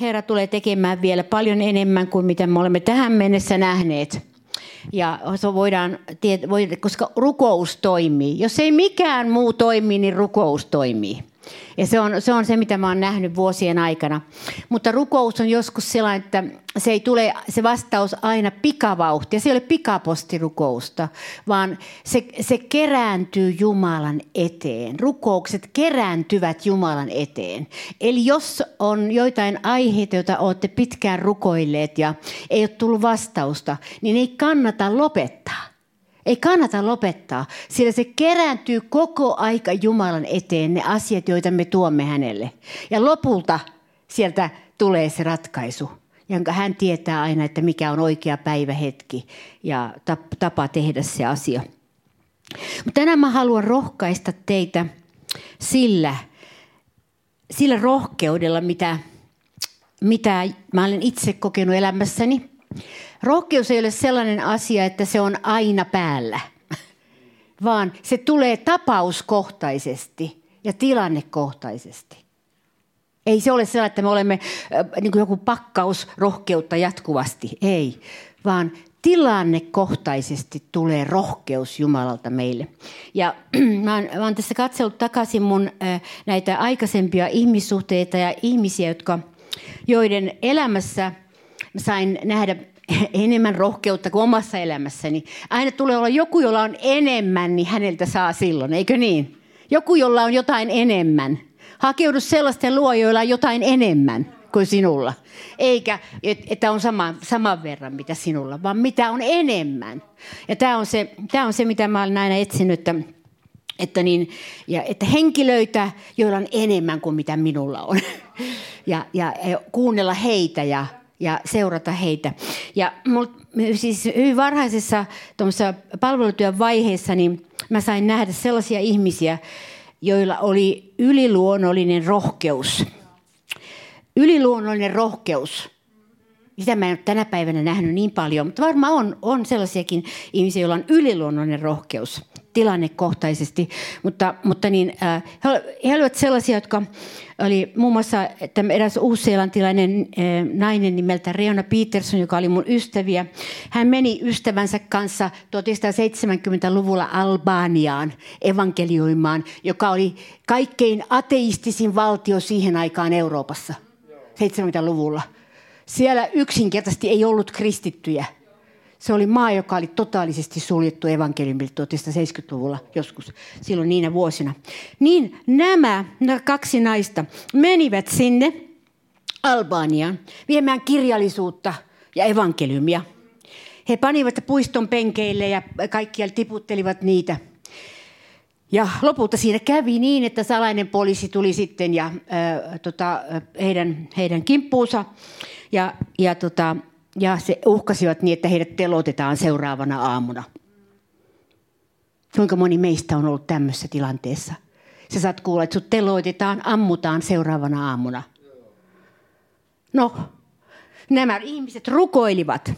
Herra tulee tekemään vielä paljon enemmän kuin mitä me olemme tähän mennessä nähneet. Ja se voidaan, koska rukous toimii. Jos ei mikään muu toimi, niin rukous toimii. Ja se on, se on se, mitä mä oon nähnyt vuosien aikana. Mutta rukous on joskus sellainen, että se ei tule se vastaus aina pikavauhtia. Se ei ole pikapostirukousta, vaan se, se kerääntyy Jumalan eteen. Rukoukset kerääntyvät Jumalan eteen. Eli jos on joitain aiheita, joita olette pitkään rukoilleet ja ei ole tullut vastausta, niin ei kannata lopettaa ei kannata lopettaa, sillä se kerääntyy koko aika Jumalan eteen ne asiat, joita me tuomme hänelle. Ja lopulta sieltä tulee se ratkaisu, jonka hän tietää aina, että mikä on oikea päivähetki ja tapa tehdä se asia. Tänään mä haluan rohkaista teitä sillä, sillä rohkeudella, mitä, mitä mä olen itse kokenut elämässäni. Rohkeus ei ole sellainen asia, että se on aina päällä, vaan se tulee tapauskohtaisesti ja tilannekohtaisesti. Ei se ole sellainen, että me olemme äh, niin kuin joku pakkaus rohkeutta jatkuvasti. Ei, vaan tilannekohtaisesti tulee rohkeus Jumalalta meille. Ja mä oon, mä oon tässä katsellut takaisin mun äh, näitä aikaisempia ihmissuhteita ja ihmisiä, jotka, joiden elämässä sain nähdä enemmän rohkeutta kuin omassa elämässäni. Aina tulee olla joku, jolla on enemmän, niin häneltä saa silloin, eikö niin? Joku, jolla on jotain enemmän. Hakeudu sellaisten luo, joilla on jotain enemmän kuin sinulla. Eikä, että on sama, saman verran mitä sinulla, vaan mitä on enemmän. Ja tämä on se, tämä on se mitä mä olen aina etsinyt, että, että, niin, ja, että henkilöitä, joilla on enemmän kuin mitä minulla on. Ja, ja, ja kuunnella heitä ja ja seurata heitä. Ja siis hyvin varhaisessa palvelutyön vaiheessa niin mä sain nähdä sellaisia ihmisiä, joilla oli yliluonnollinen rohkeus. Yliluonnollinen rohkeus. Sitä mä en ole tänä päivänä nähnyt niin paljon, mutta varmaan on, on sellaisiakin ihmisiä, joilla on yliluonnollinen rohkeus tilannekohtaisesti. Mutta, mutta niin, äh, he olivat sellaisia, jotka oli muun muassa tämä eräs uusseelantilainen äh, nainen nimeltä Reona Peterson, joka oli mun ystäviä. Hän meni ystävänsä kanssa 1970-luvulla Albaniaan evankelioimaan, joka oli kaikkein ateistisin valtio siihen aikaan Euroopassa 70-luvulla. Siellä yksinkertaisesti ei ollut kristittyjä – se oli maa, joka oli totaalisesti suljettu evankeliumilta 1970-luvulla joskus, silloin niinä vuosina. Niin nämä, kaksi naista menivät sinne Albaniaan viemään kirjallisuutta ja evankeliumia. He panivat puiston penkeille ja kaikkialla tiputtelivat niitä. Ja lopulta siinä kävi niin, että salainen poliisi tuli sitten ja, äh, tota, heidän, heidän kimppuunsa. Ja, ja tota, ja se uhkasivat niin, että heidät telotetaan seuraavana aamuna. Kuinka moni meistä on ollut tämmöisessä tilanteessa? Sä saat kuulla, että sut teloitetaan, ammutaan seuraavana aamuna. No, nämä ihmiset rukoilivat.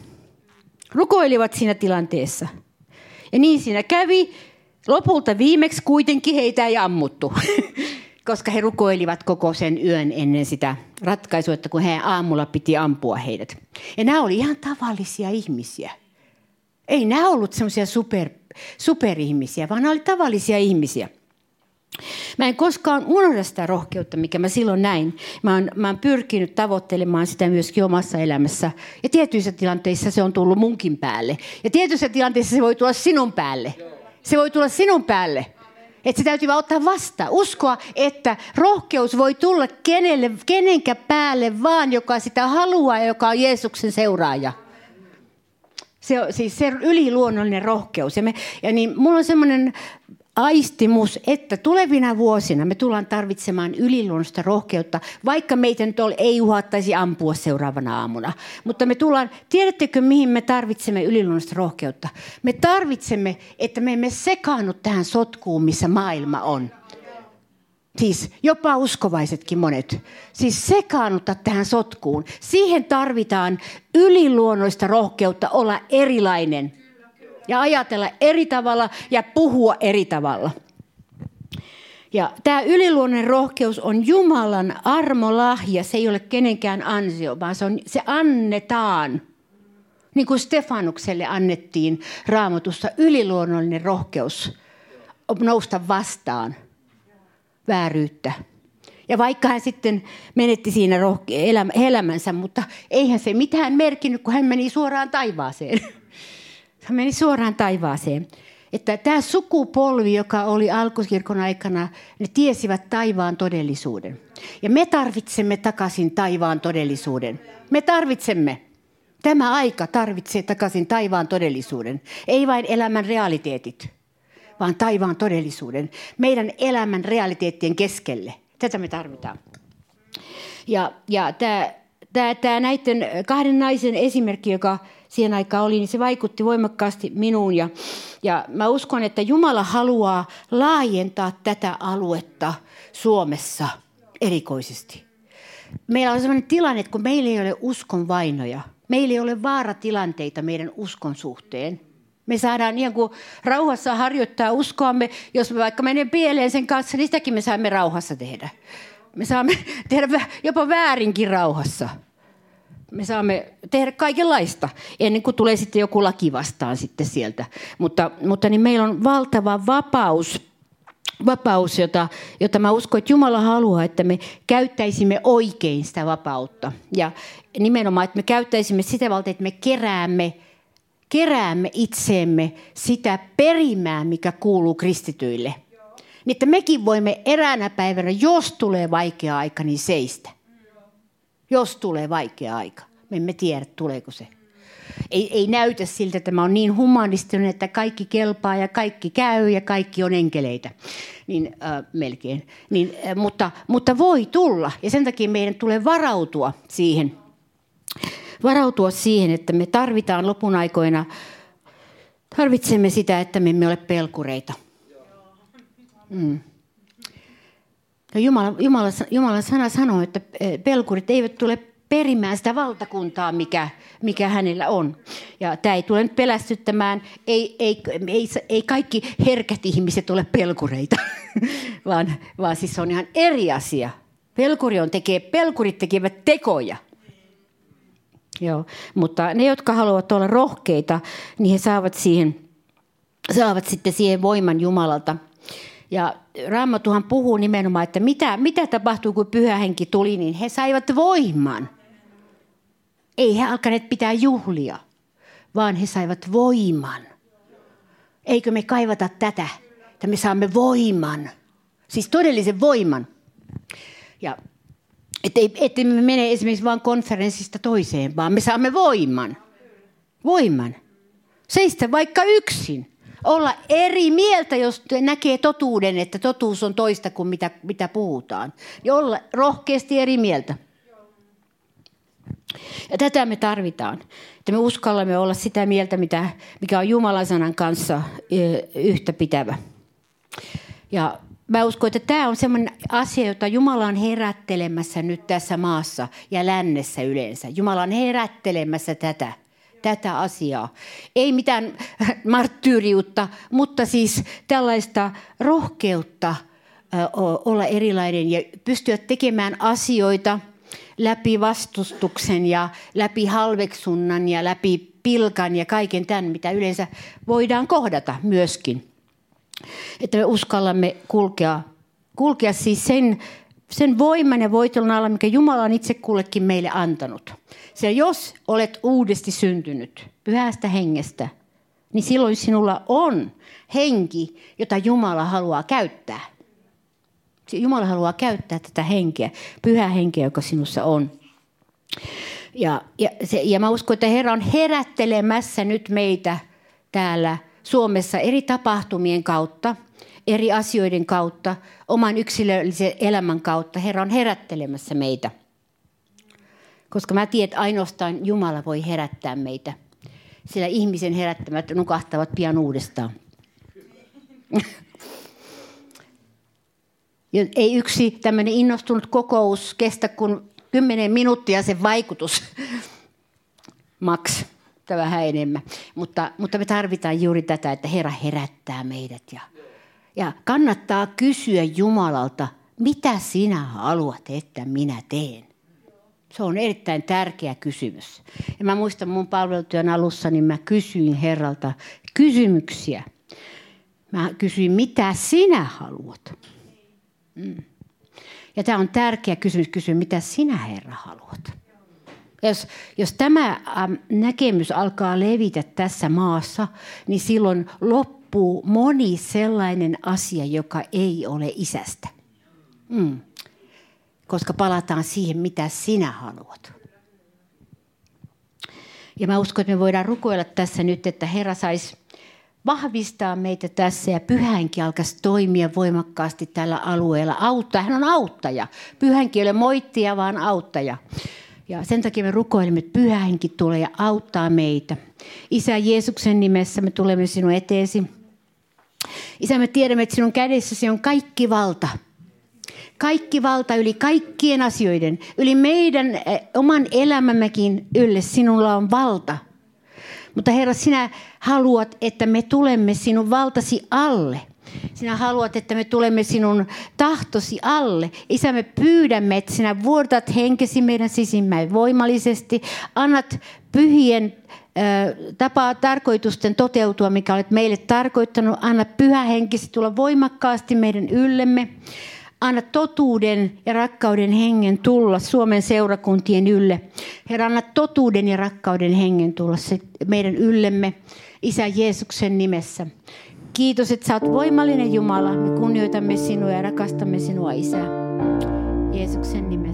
Rukoilivat siinä tilanteessa. Ja niin siinä kävi. Lopulta viimeksi kuitenkin heitä ei ammuttu. koska he rukoilivat koko sen yön ennen sitä ratkaisua, että kun he aamulla piti ampua heidät. Ja nämä oli ihan tavallisia ihmisiä. Ei nämä ollut semmoisia super, superihmisiä, vaan nämä oli tavallisia ihmisiä. Mä en koskaan unohda sitä rohkeutta, mikä mä silloin näin. Mä oon, mä oon pyrkinyt tavoittelemaan sitä myöskin omassa elämässä. Ja tietyissä tilanteissa se on tullut munkin päälle. Ja tietyissä tilanteissa se voi tulla sinun päälle. Se voi tulla sinun päälle. Että se täytyy vaan ottaa vastaan. Uskoa, että rohkeus voi tulla kenelle, kenenkä päälle vaan, joka sitä haluaa ja joka on Jeesuksen seuraaja. Se on siis se yliluonnollinen rohkeus. Ja, me, ja niin, mulla on semmoinen aistimus, että tulevina vuosina me tullaan tarvitsemaan yliluonnollista rohkeutta, vaikka meitä nyt ei uhattaisi ampua seuraavana aamuna. Mutta me tullaan, tiedättekö mihin me tarvitsemme yliluonnollista rohkeutta? Me tarvitsemme, että me emme sekaannu tähän sotkuun, missä maailma on. Siis jopa uskovaisetkin monet. Siis sekaannutta tähän sotkuun. Siihen tarvitaan yliluonnollista rohkeutta olla erilainen – ja ajatella eri tavalla ja puhua eri tavalla. Ja tämä yliluonnollinen rohkeus on Jumalan armolahja. Se ei ole kenenkään ansio, vaan se, on, se annetaan. Niin kuin Stefanukselle annettiin raamatussa yliluonnollinen rohkeus nousta vastaan vääryyttä. Ja vaikka hän sitten menetti siinä elämänsä, mutta eihän se mitään merkinnyt, kun hän meni suoraan taivaaseen. Hän meni suoraan taivaaseen. Että tämä sukupolvi, joka oli alkukirkon aikana, ne tiesivät taivaan todellisuuden. Ja me tarvitsemme takaisin taivaan todellisuuden. Me tarvitsemme. Tämä aika tarvitsee takaisin taivaan todellisuuden. Ei vain elämän realiteetit, vaan taivaan todellisuuden. Meidän elämän realiteettien keskelle. Tätä me tarvitaan. Ja, ja tämä, tämä, tämä näiden kahden naisen esimerkki, joka siihen aikaan oli, niin se vaikutti voimakkaasti minuun. Ja, ja mä uskon, että Jumala haluaa laajentaa tätä aluetta Suomessa erikoisesti. Meillä on sellainen tilanne, että kun meillä ei ole uskon vainoja, meillä ei ole vaaratilanteita meidän uskon suhteen, me saadaan ihan kuin rauhassa harjoittaa uskoamme. Jos me vaikka menemme pieleen sen kanssa, niin sitäkin me saamme rauhassa tehdä. Me saamme tehdä jopa väärinkin rauhassa. Me saamme tehdä kaikenlaista ennen kuin tulee sitten joku laki vastaan sitten sieltä. Mutta, mutta niin meillä on valtava vapaus, vapaus jota, jota mä uskon, että Jumala haluaa, että me käyttäisimme oikein sitä vapautta. Ja nimenomaan, että me käyttäisimme sitä valtaa, että me keräämme – keräämme itseemme sitä perimää, mikä kuuluu kristityille. Niin että mekin voimme eräänä päivänä, jos tulee vaikea aika, niin seistä. Jos tulee vaikea aika. Me emme tiedä, tuleeko se. Ei, ei näytä siltä, että tämä on niin humanistinen, että kaikki kelpaa ja kaikki käy ja kaikki on enkeleitä. Niin, äh, melkein. Niin, äh, mutta, mutta voi tulla ja sen takia meidän tulee varautua siihen varautua siihen, että me tarvitaan lopun aikoina, tarvitsemme sitä, että me emme ole pelkureita. Mm. Ja Jumala, Jumala, Jumalan sana sanoo, että eh, pelkurit eivät tule perimään sitä valtakuntaa, mikä, mikä hänellä on. Ja tämä ei tule nyt pelästyttämään, ei, ei, ei, ei kaikki herkät ihmiset ole pelkureita, vaan, vaan siis se on ihan eri asia. Pelkuri on tekee, pelkurit tekevät tekoja – Joo, mutta ne, jotka haluavat olla rohkeita, niin he saavat, siihen, saavat sitten siihen voiman Jumalalta. Ja Raamatuhan puhuu nimenomaan, että mitä, mitä tapahtui, kun pyhä henki tuli, niin he saivat voiman. Ei he alkaneet pitää juhlia, vaan he saivat voiman. Eikö me kaivata tätä, että me saamme voiman, siis todellisen voiman. Ja että ei, ettei me mene esimerkiksi vain konferenssista toiseen, vaan me saamme voiman. Voiman. Seistä vaikka yksin. Olla eri mieltä, jos näkee totuuden, että totuus on toista kuin mitä, mitä puhutaan. Ja olla rohkeasti eri mieltä. Ja tätä me tarvitaan. Että me uskallamme olla sitä mieltä, mitä, mikä on Jumalan sanan kanssa yhtä pitävä. Ja mä uskon, että tämä on sellainen asia, jota Jumala on herättelemässä nyt tässä maassa ja lännessä yleensä. Jumala on herättelemässä tätä, tätä asiaa. Ei mitään marttyyriutta, mutta siis tällaista rohkeutta olla erilainen ja pystyä tekemään asioita läpi vastustuksen ja läpi halveksunnan ja läpi pilkan ja kaiken tämän, mitä yleensä voidaan kohdata myöskin. Että me uskallamme kulkea, kulkea siis sen, sen voiman ja voitelun alla, mikä Jumala on itse kullekin meille antanut. Sillä jos olet uudesti syntynyt pyhästä hengestä, niin silloin sinulla on henki, jota Jumala haluaa käyttää. Jumala haluaa käyttää tätä henkeä, pyhää henkeä, joka sinussa on. Ja, ja, se, ja mä uskon, että Herra on herättelemässä nyt meitä täällä – Suomessa eri tapahtumien kautta, eri asioiden kautta, oman yksilöllisen elämän kautta. Herra on herättelemässä meitä. Koska mä tiedän, että ainoastaan Jumala voi herättää meitä. Sillä ihmisen herättämät nukahtavat pian uudestaan. Ei yksi tämmöinen innostunut kokous kestä kuin 10 minuuttia sen vaikutus. Max ehkä vähän enemmän. Mutta, mutta me tarvitaan juuri tätä, että Herra herättää meidät ja, Ja kannattaa kysyä Jumalalta, mitä sinä haluat, että minä teen. Se on erittäin tärkeä kysymys. Ja mä muistan mun palvelutyön alussa, niin mä kysyin Herralta kysymyksiä. Mä kysyin, mitä sinä haluat? Mm. Ja tämä on tärkeä kysymys kysyä, mitä sinä Herra haluat? Jos, jos tämä näkemys alkaa levitä tässä maassa, niin silloin loppuu moni sellainen asia, joka ei ole isästä. Mm. Koska palataan siihen, mitä sinä haluat. Ja mä uskon, että me voidaan rukoilla tässä nyt, että Herra saisi vahvistaa meitä tässä ja pyhänkin alkaisi toimia voimakkaasti tällä alueella. Auttaa, hän on auttaja. Pyhänkin ei ole moittija, vaan auttaja. Ja sen takia me rukoilemme, että pyhä henki tulee ja auttaa meitä. Isä Jeesuksen nimessä me tulemme sinun eteesi. Isä, me tiedämme, että sinun kädessäsi on kaikki valta. Kaikki valta yli kaikkien asioiden, yli meidän eh, oman elämämmekin ylle sinulla on valta. Mutta Herra, sinä haluat, että me tulemme sinun valtasi alle. Sinä haluat, että me tulemme sinun tahtosi alle. Isä, me pyydämme, että sinä vuodat henkesi meidän sisimmäin voimallisesti. Annat pyhien tapaa tarkoitusten toteutua, mikä olet meille tarkoittanut. Anna pyhä henkesi tulla voimakkaasti meidän yllemme. Anna totuuden ja rakkauden hengen tulla Suomen seurakuntien ylle. Herra, anna totuuden ja rakkauden hengen tulla meidän yllemme Isä Jeesuksen nimessä. Kiitos, että sä oot voimallinen Jumala. Me kunnioitamme sinua ja rakastamme sinua, Isä. Jeesuksen nimessä.